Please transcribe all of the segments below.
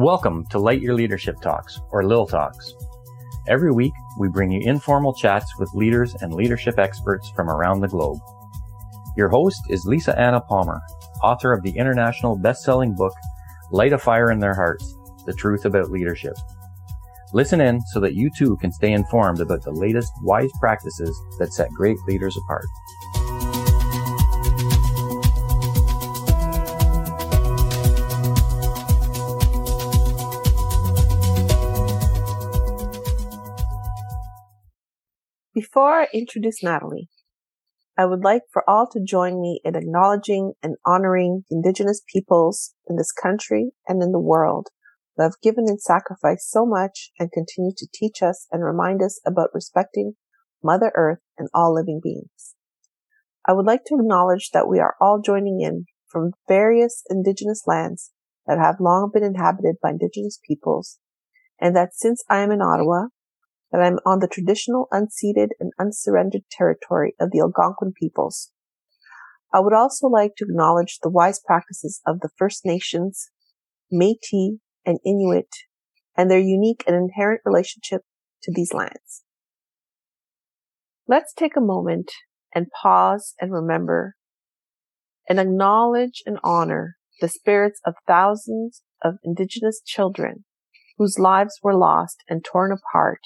Welcome to Light Your Leadership Talks, or Lil Talks. Every week, we bring you informal chats with leaders and leadership experts from around the globe. Your host is Lisa Anna Palmer, author of the international best-selling book, Light a Fire in Their Hearts, The Truth About Leadership. Listen in so that you too can stay informed about the latest wise practices that set great leaders apart. Before I introduce Natalie, I would like for all to join me in acknowledging and honoring Indigenous peoples in this country and in the world who have given and sacrificed so much and continue to teach us and remind us about respecting Mother Earth and all living beings. I would like to acknowledge that we are all joining in from various Indigenous lands that have long been inhabited by Indigenous peoples, and that since I am in Ottawa, that I am on the traditional unceded and unsurrendered territory of the Algonquin peoples. I would also like to acknowledge the wise practices of the First Nations, Métis, and Inuit, and their unique and inherent relationship to these lands. Let's take a moment and pause and remember and acknowledge and honor the spirits of thousands of Indigenous children whose lives were lost and torn apart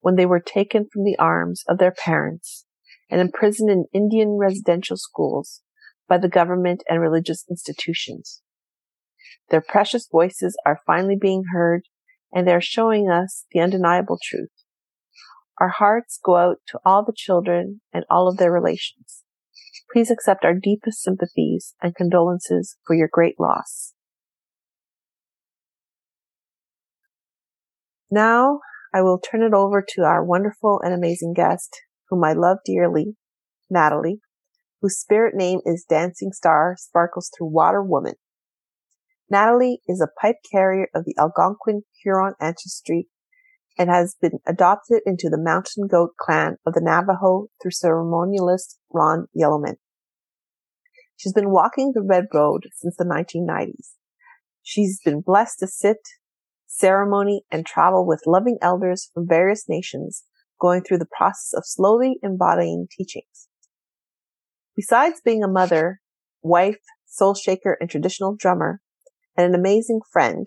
when they were taken from the arms of their parents and imprisoned in Indian residential schools by the government and religious institutions. Their precious voices are finally being heard and they are showing us the undeniable truth. Our hearts go out to all the children and all of their relations. Please accept our deepest sympathies and condolences for your great loss. Now I will turn it over to our wonderful and amazing guest, whom I love dearly, Natalie, whose spirit name is Dancing Star Sparkles Through Water Woman. Natalie is a pipe carrier of the Algonquin Huron ancestry and has been adopted into the Mountain Goat clan of the Navajo through ceremonialist Ron Yellowman. She's been walking the red road since the 1990s. She's been blessed to sit ceremony, and travel with loving elders from various nations, going through the process of slowly embodying teachings. Besides being a mother, wife, soul shaker, and traditional drummer, and an amazing friend,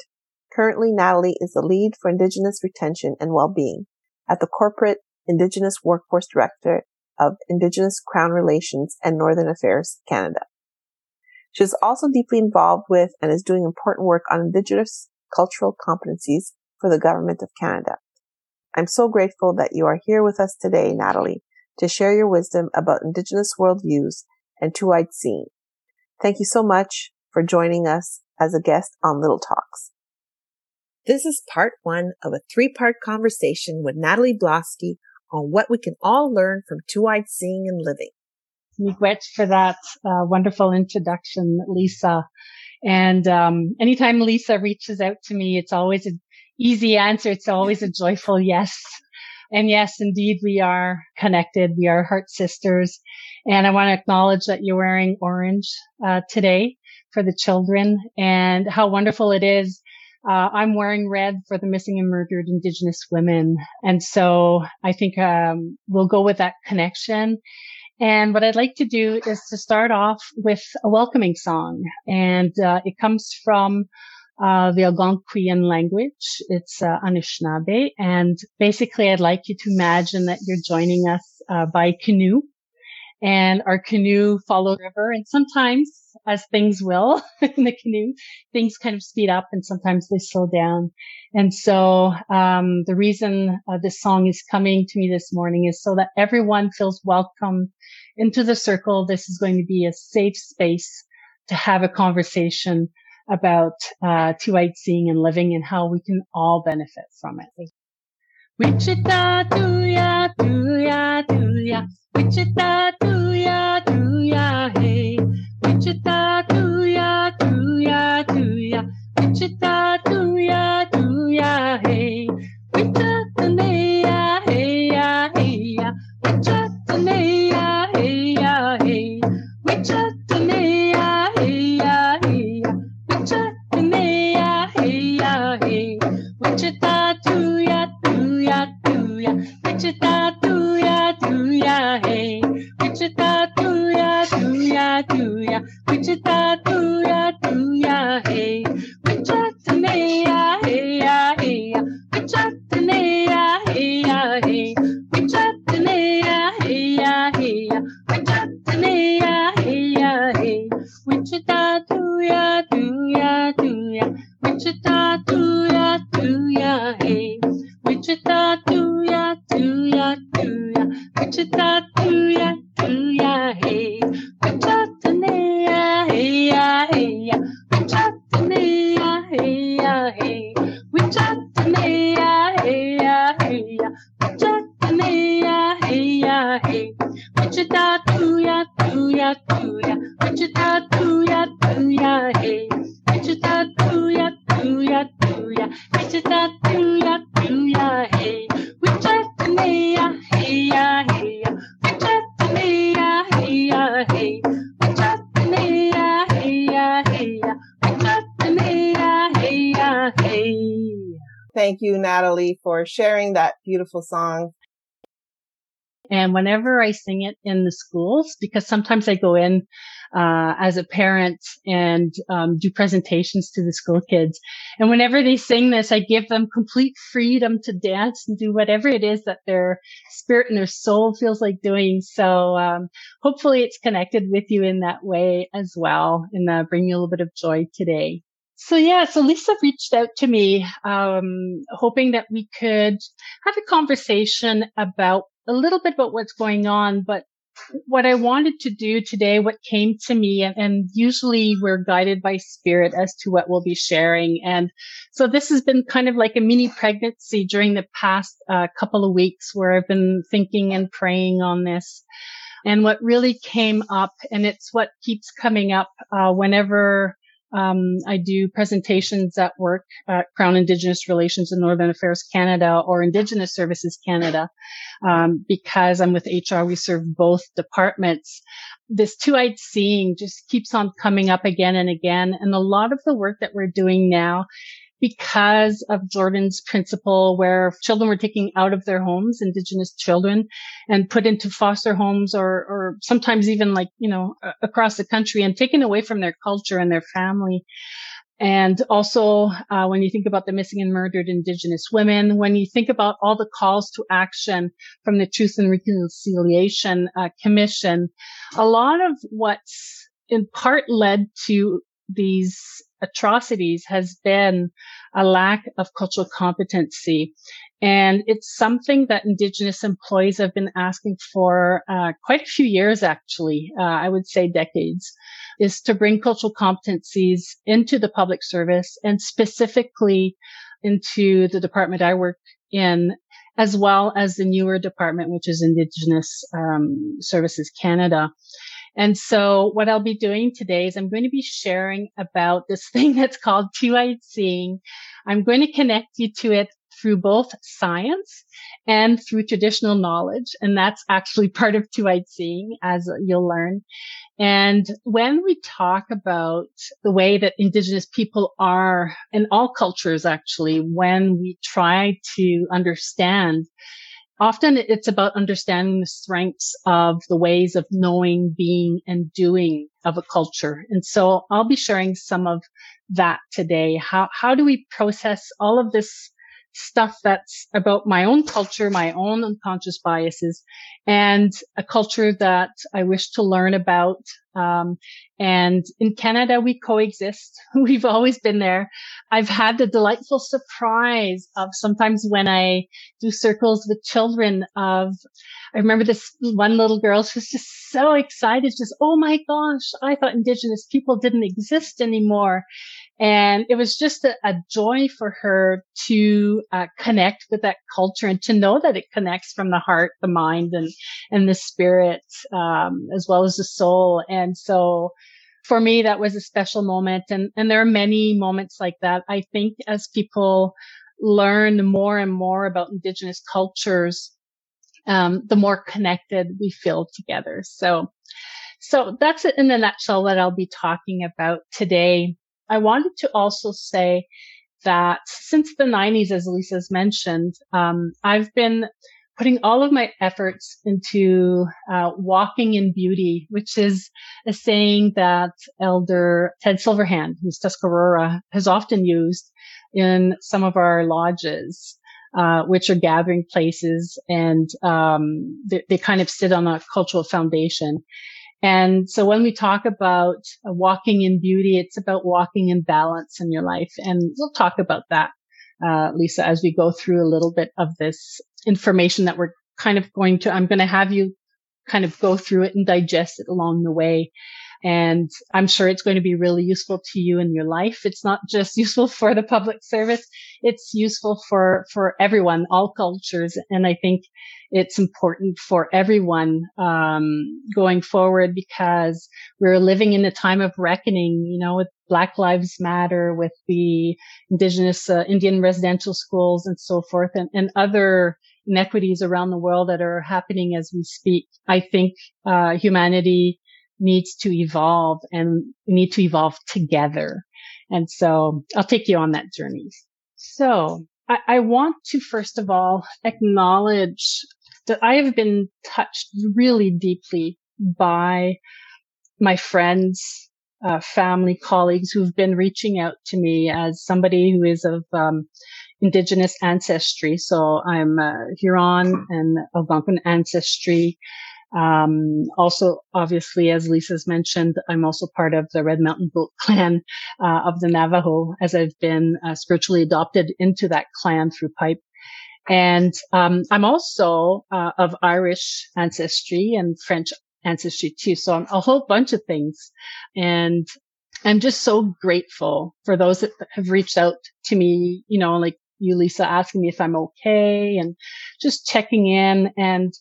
currently Natalie is the lead for Indigenous retention and well-being at the corporate Indigenous Workforce Director of Indigenous Crown Relations and Northern Affairs Canada. She is also deeply involved with and is doing important work on Indigenous cultural competencies for the Government of Canada. I'm so grateful that you are here with us today, Natalie, to share your wisdom about Indigenous worldviews and two-eyed seeing. Thank you so much for joining us as a guest on Little Talks. This is part one of a three-part conversation with Natalie Blosky on what we can all learn from two-eyed seeing and living. Miigwech for that uh, wonderful introduction, Lisa. And um, anytime Lisa reaches out to me, it's always an easy answer. It's always a joyful yes. And yes, indeed, we are connected. We are heart sisters. And I want to acknowledge that you're wearing orange uh, today for the children and how wonderful it is. Uh, I'm wearing red for the missing and murdered Indigenous women. And so I think um, we'll go with that connection. And what I'd like to do is to start off with a welcoming song. And uh, it comes from uh, the Algonquian language. It's uh, Anishinaabe. And basically, I'd like you to imagine that you're joining us uh, by canoe and our canoe followed river. And sometimes, as things will in the canoe, things kind of speed up and sometimes they slow down. And so, um, the reason uh, this song is coming to me this morning is so that everyone feels welcome into the circle. This is going to be a safe space to have a conversation about uh, two-eyed seeing and living and how we can all benefit from it. Wichita, do ya, do ya, do ya. Wichita, do ya, do ya, hey. Wichita, do ya, do ya, do ya. Wichita, do ya, Thank you, Natalie, for sharing that beautiful song. And whenever I sing it in the schools, because sometimes I go in uh, as a parent and um, do presentations to the school kids, and whenever they sing this, I give them complete freedom to dance and do whatever it is that their spirit and their soul feels like doing. So um, hopefully, it's connected with you in that way as well, and uh, bring you a little bit of joy today. So yeah, so Lisa reached out to me, um, hoping that we could have a conversation about a little bit about what's going on, but what I wanted to do today, what came to me, and, and, usually we're guided by spirit as to what we'll be sharing. And so this has been kind of like a mini pregnancy during the past uh, couple of weeks where I've been thinking and praying on this. And what really came up, and it's what keeps coming up uh, whenever um, I do presentations at work at Crown Indigenous Relations and Northern Affairs Canada or Indigenous Services Canada. Um, because I'm with HR, we serve both departments. This two-eyed seeing just keeps on coming up again and again. And a lot of the work that we're doing now because of Jordan's principle where children were taken out of their homes, indigenous children, and put into foster homes or, or sometimes even like, you know, across the country and taken away from their culture and their family. And also, uh, when you think about the missing and murdered Indigenous women, when you think about all the calls to action from the Truth and Reconciliation uh, Commission, a lot of what's in part led to these atrocities has been a lack of cultural competency. And it's something that Indigenous employees have been asking for uh, quite a few years, actually. Uh, I would say decades, is to bring cultural competencies into the public service and specifically into the department I work in, as well as the newer department, which is Indigenous um, Services Canada. And so what I'll be doing today is I'm going to be sharing about this thing that's called two-eyed seeing. I'm going to connect you to it through both science and through traditional knowledge. And that's actually part of two-eyed seeing as you'll learn. And when we talk about the way that indigenous people are in all cultures, actually, when we try to understand often it's about understanding the strengths of the ways of knowing, being and doing of a culture. And so I'll be sharing some of that today. How, how do we process all of this stuff that's about my own culture, my own unconscious biases, and a culture that I wish to learn about. Um, and in Canada, we coexist. We've always been there. I've had the delightful surprise of sometimes when I do circles with children of, I remember this one little girl she was just so excited, just, oh my gosh, I thought indigenous people didn't exist anymore. And it was just a, a joy for her to uh, connect with that culture and to know that it connects from the heart, the mind, and and the spirit, um, as well as the soul. And so, for me, that was a special moment. And and there are many moments like that. I think as people learn more and more about Indigenous cultures, um, the more connected we feel together. So. So that's it in a nutshell what I'll be talking about today. I wanted to also say that since the 90s, as Lisa's mentioned, um, I've been putting all of my efforts into uh, walking in beauty, which is a saying that Elder Ted Silverhand, who's Tuscarora, has often used in some of our lodges. Uh, which are gathering places and um, they, they, kind of sit on a cultural foundation. And so when we talk about uh, walking in beauty, it's about walking in balance in your life. And we'll talk about that, uh, Lisa, as we go through a little bit of this information that we're kind of going to, I'm going to have you kind of go through it and digest it along the way. And I'm sure it's going to be really useful to you in your life. It's not just useful for the public service. It's useful for, for everyone, all cultures. And I think it's important for everyone, um, going forward because we're living in a time of reckoning, you know, with Black Lives Matter, with the indigenous, uh, Indian residential schools and so forth and, and other inequities around the world that are happening as we speak. I think, uh, humanity needs to evolve and need to evolve together. And so I'll take you on that journey. So I, I want to first of all acknowledge that I have been touched really deeply by my friends, uh, family, colleagues who've been reaching out to me as somebody who is of um, indigenous ancestry. So I'm uh, Huron and Algonquin ancestry. Um, also, obviously, as Lisa's mentioned, I'm also part of the Red Mountain Goat clan uh, of the Navajo, as I've been uh, spiritually adopted into that clan through Pipe. And um, I'm also uh, of Irish ancestry and French ancestry too. So I'm a whole bunch of things. And I'm just so grateful for those that have reached out to me, you know, like you, Lisa, asking me if I'm okay and just checking in. And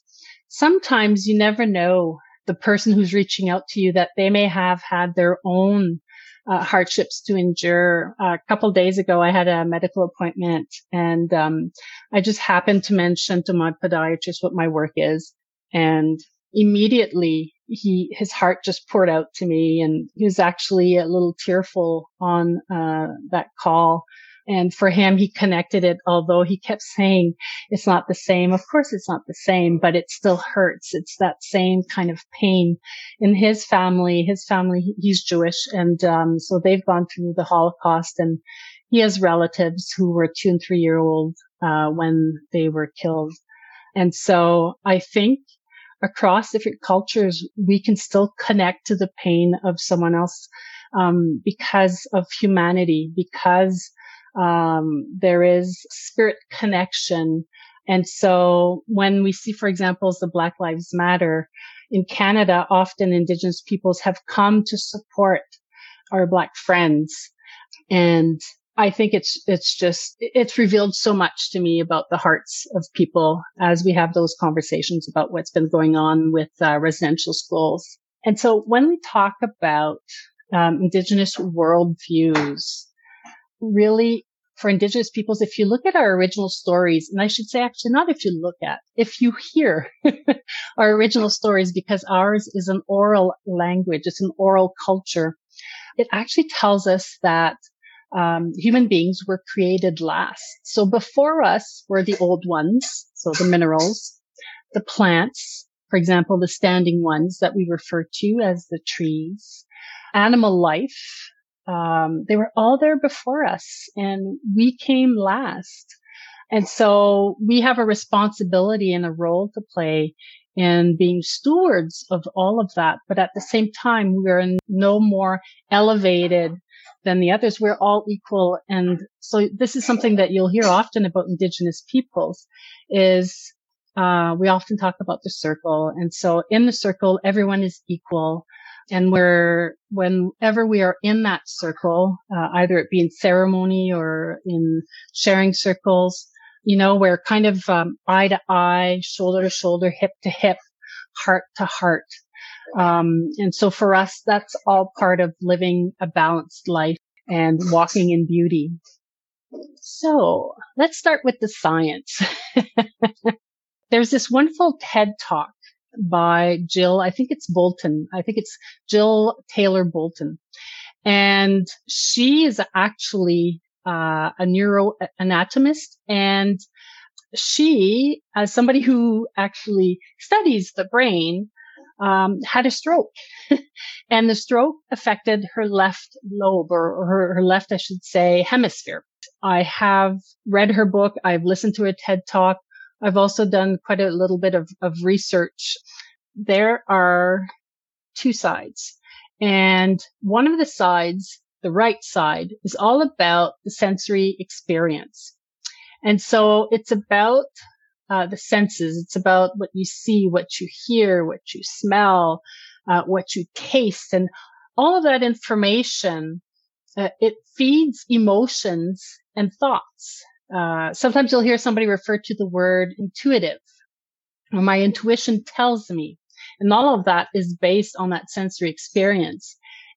sometimes you never know the person who's reaching out to you that they may have had their own uh, hardships to endure. Uh, a couple days ago, I had a medical appointment and um, I just happened to mention to my podiatrist what my work is. And immediately he, his heart just poured out to me and he was actually a little tearful on, uh, that call. And for him, he connected it, although he kept saying it's not the same. Of course, it's not the same, but it still hurts. It's that same kind of pain in his family. His family, he's Jewish. And, um, so they've gone through the Holocaust and he has relatives who were two and three year old, uh, when they were killed. And so I think across different cultures, we can still connect to the pain of someone else, um, because of humanity, because um, there is spirit connection. And so when we see, for example, the Black Lives Matter in Canada, often Indigenous peoples have come to support our Black friends. And I think it's, it's just, it's revealed so much to me about the hearts of people as we have those conversations about what's been going on with uh, residential schools. And so when we talk about um, Indigenous worldviews, really for indigenous peoples, if you look at our original stories, and I should say actually not if you look at, if you hear our original stories, because ours is an oral language, it's an oral culture. It actually tells us that um, human beings were created last. So before us were the old ones, so the minerals, the plants, for example, the standing ones that we refer to as the trees, animal life, um, they were all there before us and we came last. And so we have a responsibility and a role to play in being stewards of all of that. But at the same time, we're no more elevated than the others. We're all equal. And so this is something that you'll hear often about indigenous peoples is, uh, we often talk about the circle. And so in the circle, everyone is equal. And we're, whenever we are in that circle, uh, either it be in ceremony or in sharing circles, you know, we're kind of um, eye to eye, shoulder to shoulder, hip to hip, heart to heart. Um, and so for us, that's all part of living a balanced life and walking in beauty. So let's start with the science. There's this wonderful TED talk by Jill. I think it's Bolton. I think it's Jill Taylor Bolton. And she is actually uh, a neuroanatomist and she, as somebody who actually studies the brain, um, had a stroke and the stroke affected her left lobe or, her, her left, I should say, hemisphere. I have read her book. I've listened to a TED talk. I've also done quite a little bit of, of research. There are two sides and one of the sides, the right side is all about the sensory experience. And so it's about uh, the senses. It's about what you see, what you hear, what you smell, uh, what you taste, and all of that information. Uh, it feeds emotions and thoughts. Uh, sometimes you'll hear somebody refer to the word intuitive, my intuition tells me, and all of that is based on that sensory experience.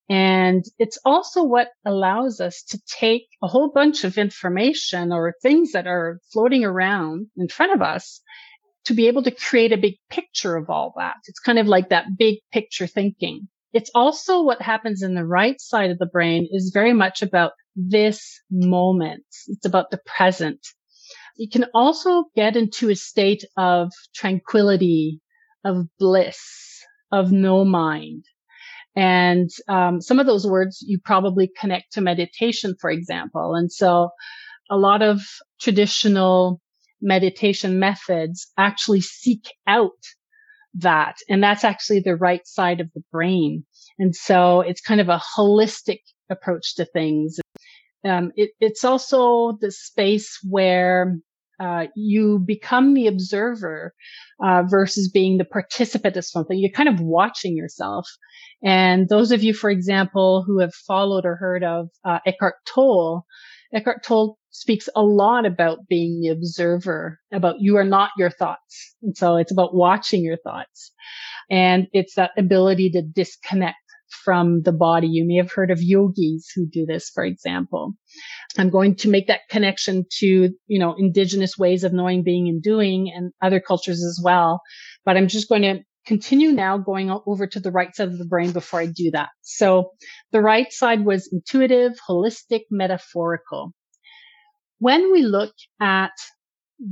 And it's also what allows us to take a whole bunch of information or things that are floating around in front of us to be able to create a big picture of all that. It's kind of like that big picture thinking. It's also what happens in the right side of the brain is very much about this moment. It's about the present. You can also get into a state of tranquility, of bliss, of no mind. And um, some of those words you probably connect to meditation, for example. And so a lot of traditional meditation methods actually seek out that. And that's actually the right side of the brain. And so it's kind of a holistic approach to things. Um, it, it's also the space where uh, you become the observer uh, versus being the participant of something. You're kind of watching yourself. And those of you, for example, who have followed or heard of uh, Eckhart Tolle, Eckhart Tolle speaks a lot about being the observer, about you are not your thoughts. And so it's about watching your thoughts. And it's that ability to disconnect from the body. You may have heard of yogis who do this, for example. I'm going to make that connection to, you know, indigenous ways of knowing, being and doing and other cultures as well. But I'm just going to continue now going over to the right side of the brain before I do that. So the right side was intuitive, holistic, metaphorical. When we look at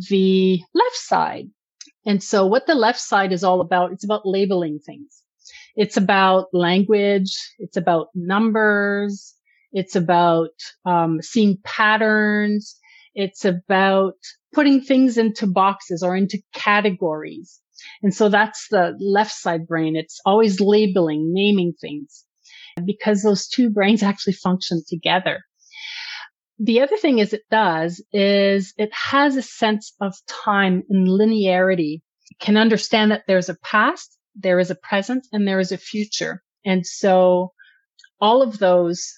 the left side, and so what the left side is all about, it's about labeling things. It's about language. It's about numbers. It's about um, seeing patterns. It's about putting things into boxes or into categories. And so that's the left side brain. It's always labeling, naming things because those two brains actually function together. The other thing is it does is it has a sense of time and linearity. It can understand that there's a past there is a present and there is a future. And so all of those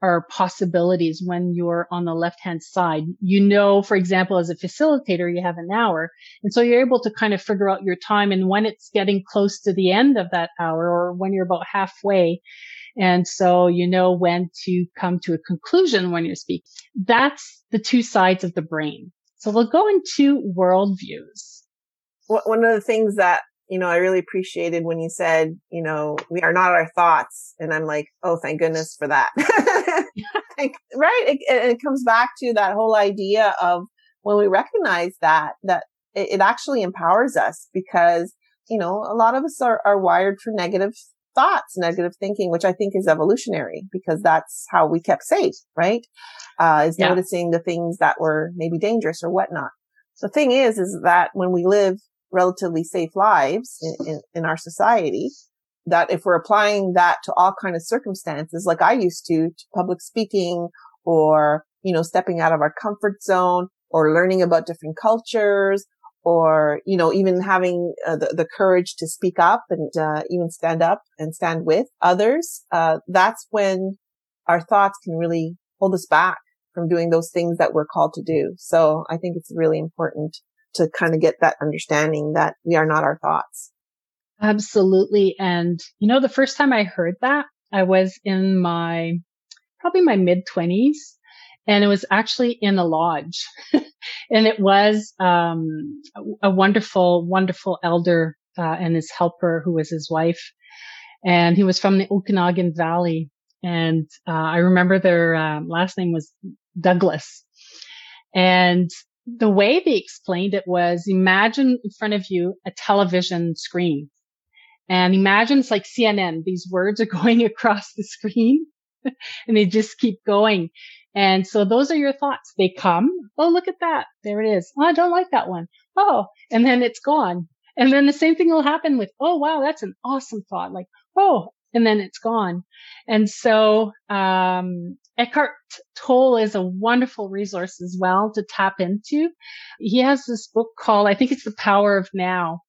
are possibilities when you're on the left hand side. You know, for example, as a facilitator, you have an hour. And so you're able to kind of figure out your time and when it's getting close to the end of that hour or when you're about halfway. And so you know when to come to a conclusion when you're speaking. That's the two sides of the brain. So we'll go into worldviews. One of the things that you know, I really appreciated when you said, you know, we are not our thoughts. And I'm like, oh, thank goodness for that. right. It, it, comes back to that whole idea of when we recognize that, that it, it actually empowers us because, you know, a lot of us are, are wired for negative thoughts, negative thinking, which I think is evolutionary because that's how we kept safe, right? Uh, is yeah. noticing the things that were maybe dangerous or whatnot. The thing is, is that when we live relatively safe lives in, in, in our society, that if we're applying that to all kind of circumstances, like I used to, to public speaking or, you know, stepping out of our comfort zone or learning about different cultures or, you know, even having uh, the, the courage to speak up and uh, even stand up and stand with others, uh, that's when our thoughts can really hold us back from doing those things that we're called to do. So I think it's really important to kind of get that understanding that we are not our thoughts. Absolutely. And you know, the first time I heard that, I was in my, probably my mid twenties and it was actually in a lodge and it was, um, a wonderful, wonderful elder, uh, and his helper who was his wife. And he was from the Okanagan Valley. And, uh, I remember their uh, last name was Douglas. And the way they explained it was imagine in front of you a television screen and imagine it's like CNN. These words are going across the screen and they just keep going. And so those are your thoughts. They come. Oh, look at that. There it is. Oh, I don't like that one. Oh, and then it's gone. And then the same thing will happen with, oh, wow, that's an awesome thought. Like, oh, and then it's gone. And so, um, Eckhart Tolle is a wonderful resource as well to tap into. He has this book called, I think it's The Power of Now.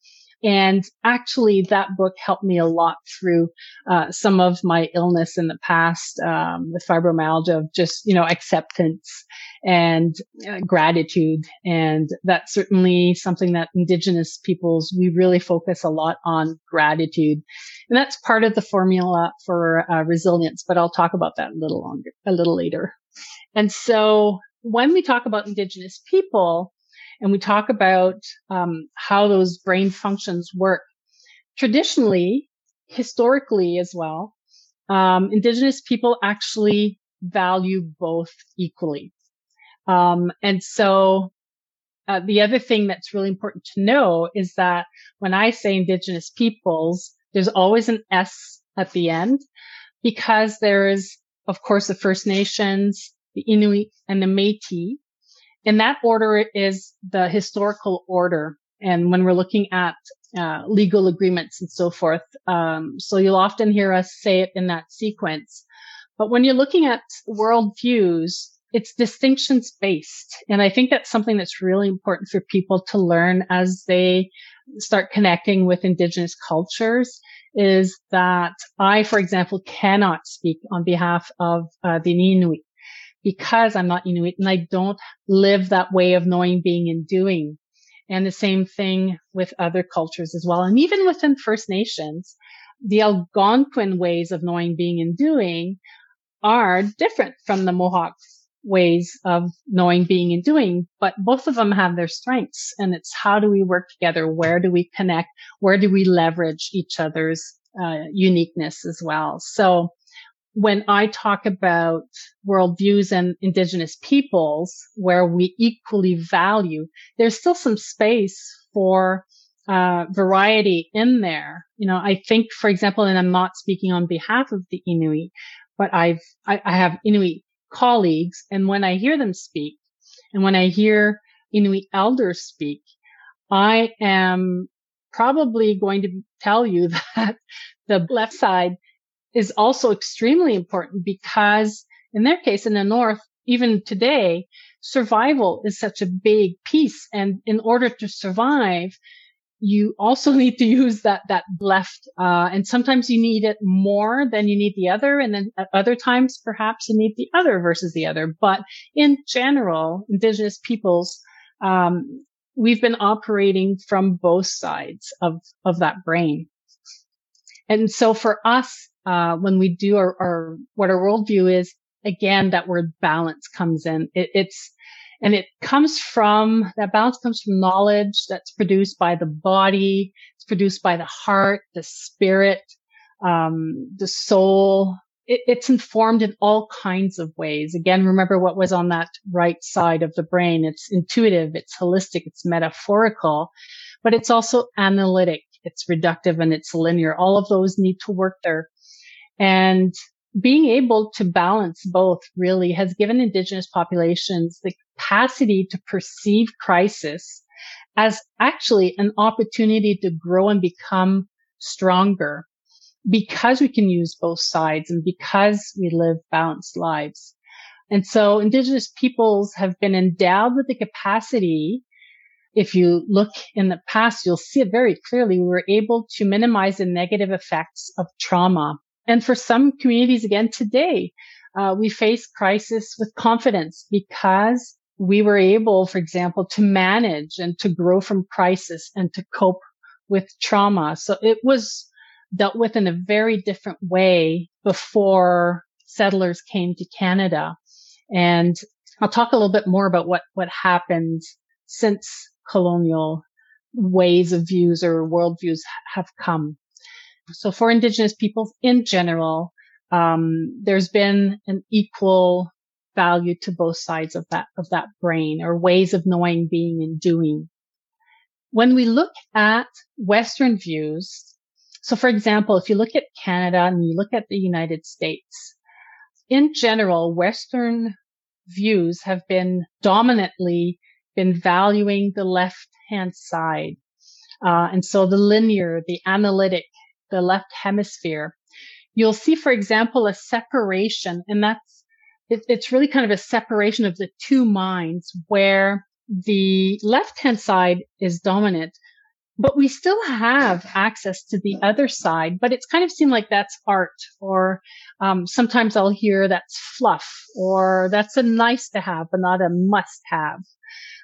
And actually, that book helped me a lot through uh, some of my illness in the past um, with fibromyalgia, of just you know acceptance and uh, gratitude, and that's certainly something that Indigenous peoples we really focus a lot on gratitude, and that's part of the formula for uh, resilience. But I'll talk about that a little longer, a little later. And so when we talk about Indigenous people, and we talk about um, how those brain functions work. Traditionally, historically as well, um, indigenous people actually value both equally. Um, and so uh, the other thing that's really important to know is that when I say indigenous peoples, there's always an S at the end because there is, of course, the First Nations, the Inuit and the Métis, and that order is the historical order. And when we're looking at uh, legal agreements and so forth, um, so you'll often hear us say it in that sequence. But when you're looking at worldviews, it's distinctions based. And I think that's something that's really important for people to learn as they start connecting with indigenous cultures is that I, for example, cannot speak on behalf of uh, the Inuit because I'm not Inuit and I don't live that way of knowing, being and doing. And the same thing with other cultures as well. And even within First Nations, the Algonquin ways of knowing, being and doing are different from the Mohawk ways of knowing, being and doing, but both of them have their strengths. And it's how do we work together? Where do we connect? Where do we leverage each other's uh, uniqueness as well? So when I talk about worldviews and indigenous peoples where we equally value, there's still some space for uh, variety in there. You know, I think, for example, and I'm not speaking on behalf of the Inuit, but I've, I, I have Inuit colleagues and when I hear them speak and when I hear Inuit elders speak, I am probably going to tell you that the left side is also extremely important because in their case, in the North, even today, survival is such a big piece. And in order to survive, you also need to use that, that left. Uh, and sometimes you need it more than you need the other. And then at other times, perhaps you need the other versus the other. But in general, indigenous peoples, um, we've been operating from both sides of, of that brain. And so for us, uh, when we do our, our, what our worldview is, again, that word balance comes in. It, it's, and it comes from, that balance comes from knowledge that's produced by the body. It's produced by the heart, the spirit, um, the soul. It, it's informed in all kinds of ways. Again, remember what was on that right side of the brain. It's intuitive. It's holistic. It's metaphorical, but it's also analytic. It's reductive and it's linear. All of those need to work there and being able to balance both really has given indigenous populations the capacity to perceive crisis as actually an opportunity to grow and become stronger because we can use both sides and because we live balanced lives. And so indigenous peoples have been endowed with the capacity. If you look in the past, you'll see it very clearly. We were able to minimize the negative effects of trauma and for some communities, again, today, uh, we face crisis with confidence because we were able, for example, to manage and to grow from crisis and to cope with trauma. So it was dealt with in a very different way before settlers came to Canada. And I'll talk a little bit more about what, what happened since colonial ways of views or worldviews have come. So for Indigenous peoples in general, um, there's been an equal value to both sides of that, of that brain or ways of knowing, being and doing. When we look at Western views, so for example, if you look at Canada and you look at the United States, in general, Western views have been dominantly been valuing the left hand side. Uh, and so the linear, the analytic, the left hemisphere, you'll see, for example, a separation and that's, it, it's really kind of a separation of the two minds where the left hand side is dominant, but we still have access to the other side, but it's kind of seemed like that's art or, um, sometimes I'll hear that's fluff or that's a nice to have, but not a must have.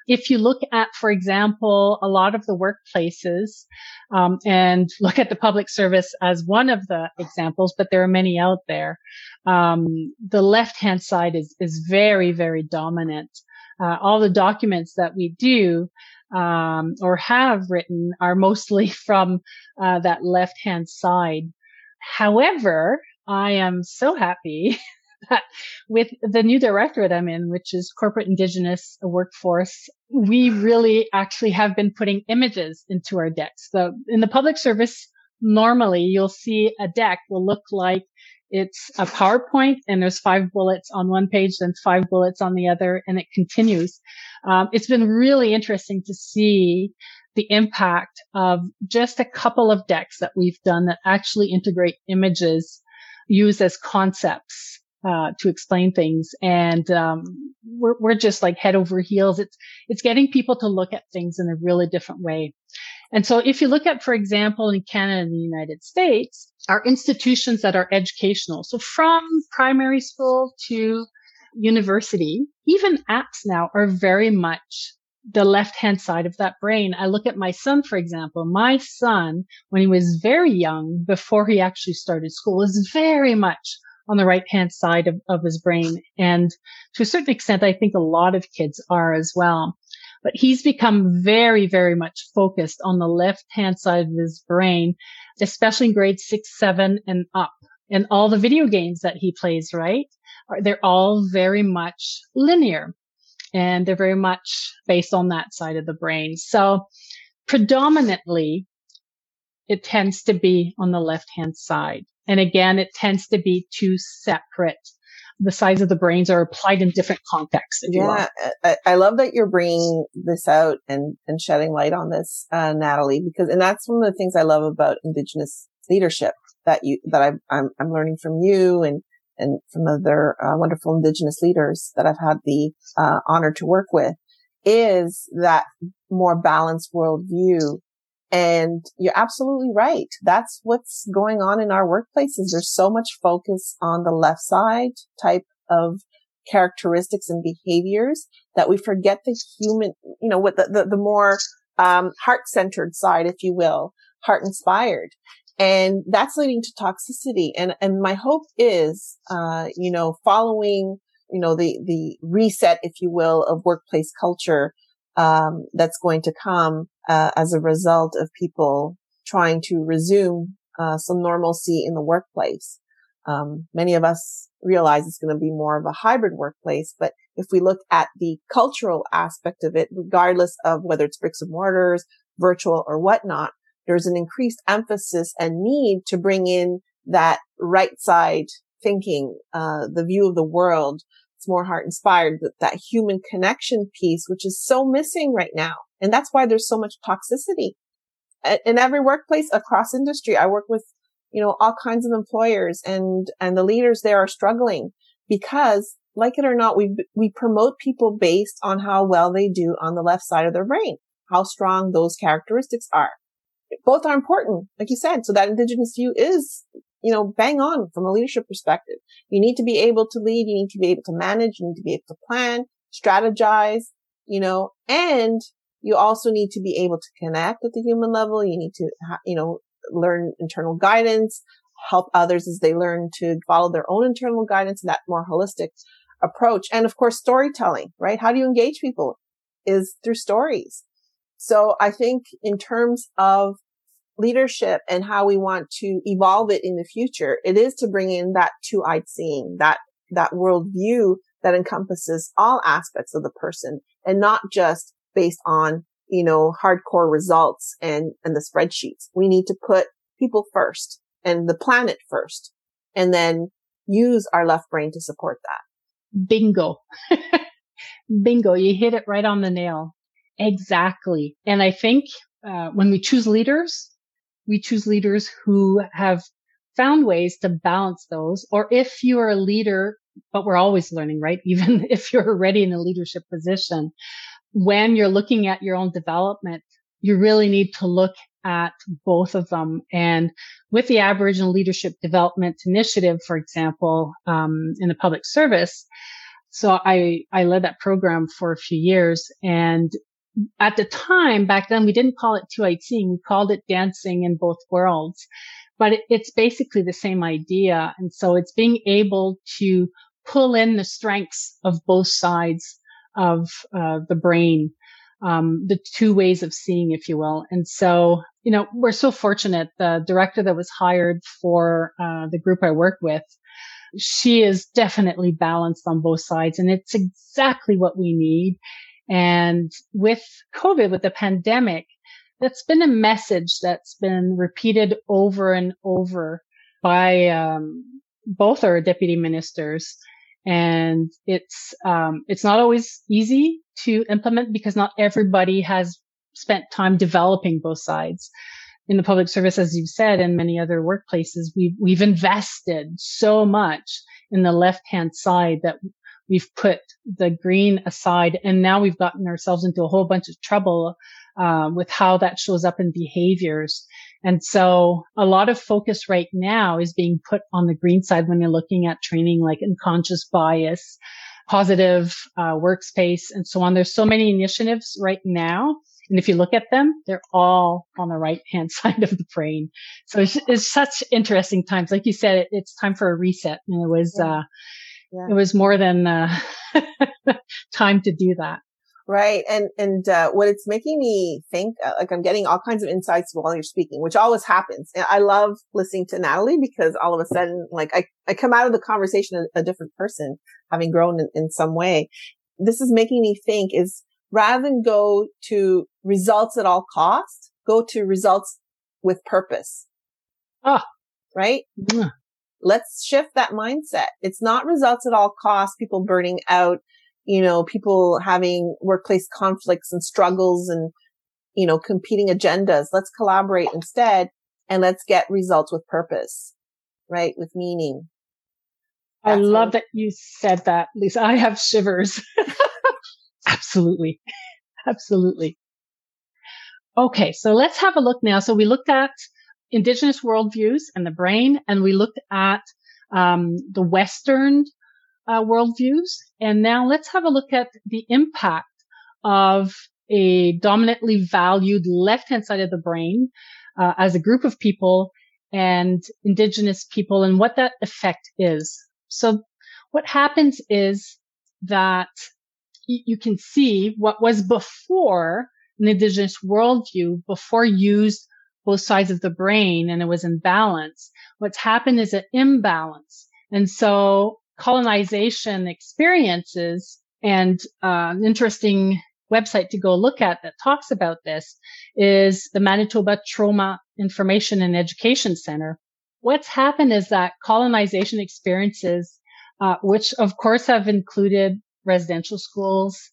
If you look at, for example, a lot of the workplaces, um, and look at the public service as one of the examples, but there are many out there. Um, the left hand side is is very very dominant. Uh, all the documents that we do um, or have written are mostly from uh, that left hand side. However, I am so happy with the new directorate I'm in, which is corporate indigenous workforce, we really actually have been putting images into our decks. So in the public service, normally you'll see a deck will look like it's a PowerPoint and there's five bullets on one page, then five bullets on the other, and it continues. Um, it's been really interesting to see the impact of just a couple of decks that we've done that actually integrate images used as concepts uh, to explain things. And um, we're, we're just like head over heels. It's it's getting people to look at things in a really different way. And so if you look at, for example, in Canada and the United States, our institutions that are educational. So from primary school to university, even apps now are very much the left hand side of that brain. I look at my son, for example. My son, when he was very young, before he actually started school, was very much on the right hand side of, of his brain. And to a certain extent, I think a lot of kids are as well. But he's become very, very much focused on the left hand side of his brain, especially in grade six, seven and up. And all the video games that he plays, right? They're all very much linear and they're very much based on that side of the brain. So predominantly it tends to be on the left hand side. And again, it tends to be two separate. The size of the brains are applied in different contexts. yeah, I, I, love that you're bringing this out and, and shedding light on this, uh, Natalie, because, and that's one of the things I love about Indigenous leadership that you, that I, I'm, I'm learning from you and, and from other uh, wonderful Indigenous leaders that I've had the uh, honor to work with is that more balanced worldview and you're absolutely right. That's what's going on in our workplaces. There's so much focus on the left side type of characteristics and behaviors that we forget the human, you know, what the, the, the more, um, heart-centered side, if you will, heart-inspired. And that's leading to toxicity. And, and my hope is, uh, you know, following, you know, the, the reset, if you will, of workplace culture, um, that's going to come uh, as a result of people trying to resume uh, some normalcy in the workplace. Um, many of us realize it's going to be more of a hybrid workplace, but if we look at the cultural aspect of it, regardless of whether it's bricks and mortars, virtual or whatnot, there's an increased emphasis and need to bring in that right side thinking, uh, the view of the world. More heart inspired, that, that human connection piece, which is so missing right now. And that's why there's so much toxicity in every workplace across industry. I work with, you know, all kinds of employers and, and the leaders there are struggling because like it or not, we, we promote people based on how well they do on the left side of their brain, how strong those characteristics are. Both are important, like you said. So that indigenous view is, you know, bang on from a leadership perspective. You need to be able to lead. You need to be able to manage. You need to be able to plan, strategize, you know, and you also need to be able to connect at the human level. You need to, you know, learn internal guidance, help others as they learn to follow their own internal guidance and that more holistic approach. And of course, storytelling, right? How do you engage people is through stories. So I think in terms of leadership and how we want to evolve it in the future, it is to bring in that two-eyed seeing, that, that worldview that encompasses all aspects of the person and not just based on, you know, hardcore results and, and the spreadsheets. We need to put people first and the planet first and then use our left brain to support that. Bingo. Bingo. You hit it right on the nail. Exactly. And I think uh, when we choose leaders, we choose leaders who have found ways to balance those. Or if you are a leader, but we're always learning, right? Even if you're already in a leadership position, when you're looking at your own development, you really need to look at both of them. And with the Aboriginal Leadership Development Initiative, for example, um, in the public service, so I, I led that program for a few years and at the time back then we didn't call it 2 seeing, we called it dancing in both worlds but it, it's basically the same idea. And so it's being able to pull in the strengths of both sides of uh, the brain, um, the two ways of seeing, if you will. And so, you know, we're so fortunate. The director that was hired for uh, the group I work with, she is definitely balanced on both sides, and it's exactly what we need. And with COVID, with the pandemic, that's been a message that's been repeated over and over by um, both our deputy ministers. And it's um, it's not always easy to implement because not everybody has spent time developing both sides. In the public service as you've said and many other workplaces we've we've invested so much in the left hand side that we've put the green aside and now we've gotten ourselves into a whole bunch of trouble uh, with how that shows up in behaviors. And so a lot of focus right now is being put on the green side when you're looking at training like unconscious bias, positive uh, workspace and so on. There's so many initiatives right now. And if you look at them, they're all on the right hand side of the brain. So it's, it's, such interesting times. Like you said, it's time for a reset. And it was, uh, yeah. it was more than, uh, time to do that. Right. And, and, uh, what it's making me think, uh, like I'm getting all kinds of insights while you're speaking, which always happens. And I love listening to Natalie because all of a sudden, like I, I come out of the conversation a, a different person, having grown in, in some way. This is making me think is rather than go to results at all costs, go to results with purpose. Ah, right. Yeah. Let's shift that mindset. It's not results at all costs, people burning out, you know, people having workplace conflicts and struggles and, you know, competing agendas. Let's collaborate instead and let's get results with purpose, right? With meaning. That's I love that you said that, Lisa. I have shivers. Absolutely. Absolutely. Okay. So let's have a look now. So we looked at indigenous worldviews and the brain, and we looked at um, the Western uh, worldviews. And now let's have a look at the impact of a dominantly valued left-hand side of the brain uh, as a group of people and indigenous people and what that effect is. So what happens is that you can see what was before an indigenous worldview before used both sides of the brain and it was in balance. What's happened is an imbalance. And so colonization experiences and uh, an interesting website to go look at that talks about this is the Manitoba Trauma Information and Education Center. What's happened is that colonization experiences, uh, which of course have included residential schools,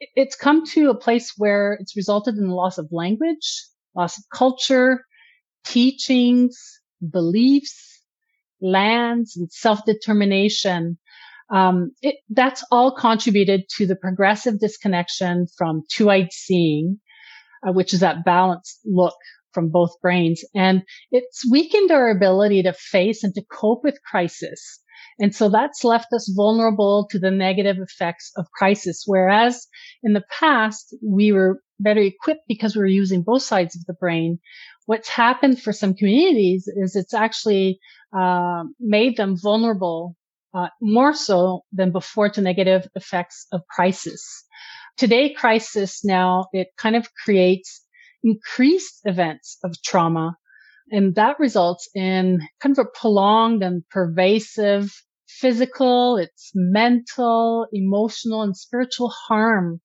it's come to a place where it's resulted in the loss of language, loss of culture, teachings, beliefs, lands and self-determination. Um, it, that's all contributed to the progressive disconnection from two-eyed seeing, uh, which is that balanced look from both brains. And it's weakened our ability to face and to cope with crisis. And so that's left us vulnerable to the negative effects of crisis. Whereas in the past, we were better equipped because we're using both sides of the brain. What's happened for some communities is it's actually uh, made them vulnerable uh, more so than before to negative effects of crisis. Today, crisis now, it kind of creates increased events of trauma. And that results in kind of a prolonged and pervasive physical, it's mental, emotional, and spiritual harm.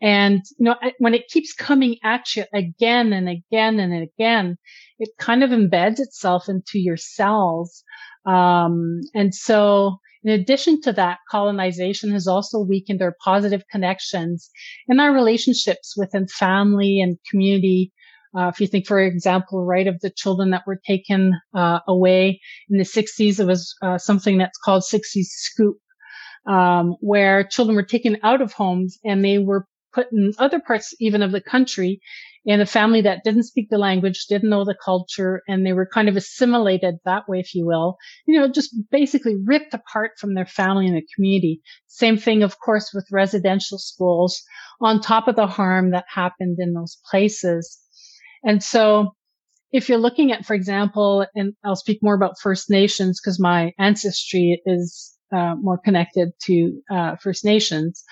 And, you know, when it keeps coming at you again and again and again, it kind of embeds itself into your cells. Um, and so in addition to that, colonization has also weakened our positive connections in our relationships within family and community. Uh, if you think, for example, right, of the children that were taken uh, away in the 60s, it was uh, something that's called 60s scoop, um, where children were taken out of homes and they were put in other parts even of the country in a family that didn't speak the language, didn't know the culture, and they were kind of assimilated that way, if you will, you know, just basically ripped apart from their family and the community. Same thing, of course, with residential schools on top of the harm that happened in those places. And so if you're looking at, for example, and I'll speak more about First Nations because my ancestry is uh, more connected to uh, First Nations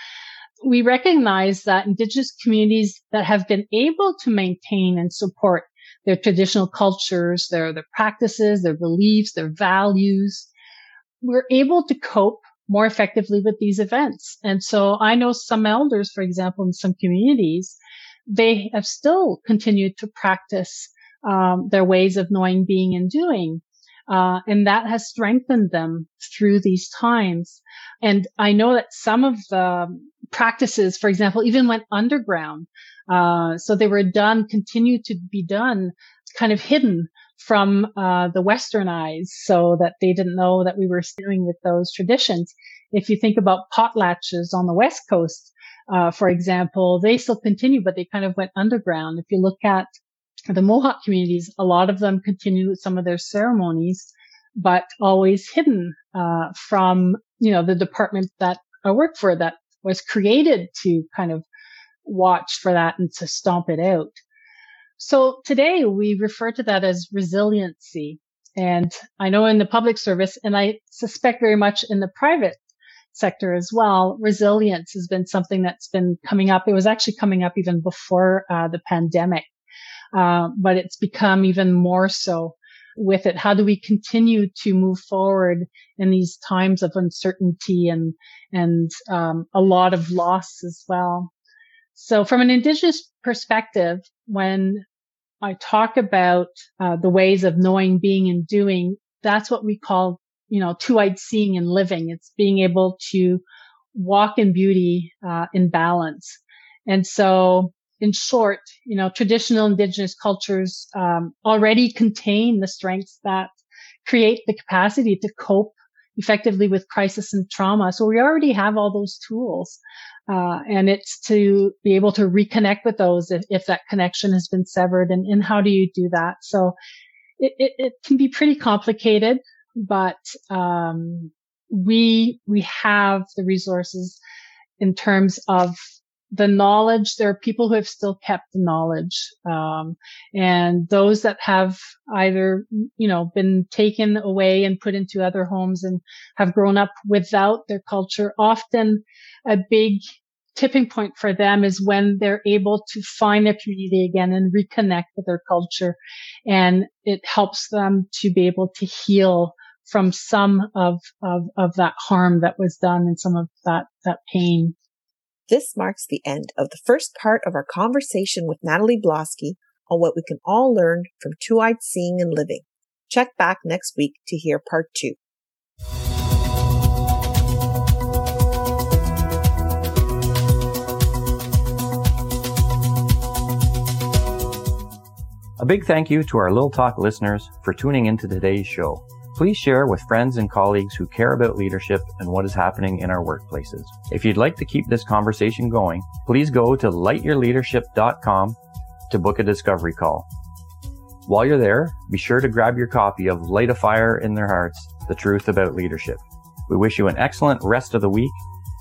we recognize that indigenous communities that have been able to maintain and support their traditional cultures, their, their practices, their beliefs, their values, we're able to cope more effectively with these events. And so I know some elders, for example, in some communities, they have still continued to practice um, their ways of knowing, being, and doing. Uh, and that has strengthened them through these times. And I know that some of the practices, for example, even went underground. Uh, so they were done, continue to be done kind of hidden from uh, the Western eyes so that they didn't know that we were dealing with those traditions. If you think about potlatches on the West Coast, uh, for example, they still continue, but they kind of went underground. If you look at the Mohawk communities, a lot of them continue with some of their ceremonies, but always hidden uh, from you know the department that I work for that was created to kind of watch for that and to stomp it out. So today we refer to that as resiliency. And I know in the public service, and I suspect very much in the private sector as well, resilience has been something that's been coming up. It was actually coming up even before uh, the pandemic. Uh, but it's become even more so with it. How do we continue to move forward in these times of uncertainty and and um, a lot of loss as well? So, from an Indigenous perspective, when I talk about uh, the ways of knowing, being, and doing, that's what we call, you know, two-eyed seeing and living. It's being able to walk in beauty uh, in balance. And so in short, you know, traditional indigenous cultures um, already contain the strengths that create the capacity to cope effectively with crisis and trauma. So we already have all those tools. Uh, and it's to be able to reconnect with those if, if that connection has been severed and, and how do you do that? So it, it, it can be pretty complicated, but, um, we, we have the resources in terms of the knowledge, there are people who have still kept the knowledge. Um, and those that have either, you know, been taken away and put into other homes and have grown up without their culture, often a big tipping point for them is when they're able to find their community again and reconnect with their culture. And it helps them to be able to heal from some of, of, of that harm that was done and some of that, that pain. This marks the end of the first part of our conversation with Natalie Blosky on what we can all learn from two-eyed seeing and living. Check back next week to hear part two. A big thank you to our Lil Talk listeners for tuning into today's show. Please share with friends and colleagues who care about leadership and what is happening in our workplaces. If you'd like to keep this conversation going, please go to lightyourleadership.com to book a discovery call. While you're there, be sure to grab your copy of Light a Fire in Their Hearts, The Truth About Leadership. We wish you an excellent rest of the week,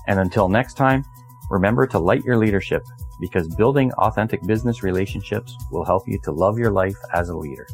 and until next time, remember to light your leadership because building authentic business relationships will help you to love your life as a leader.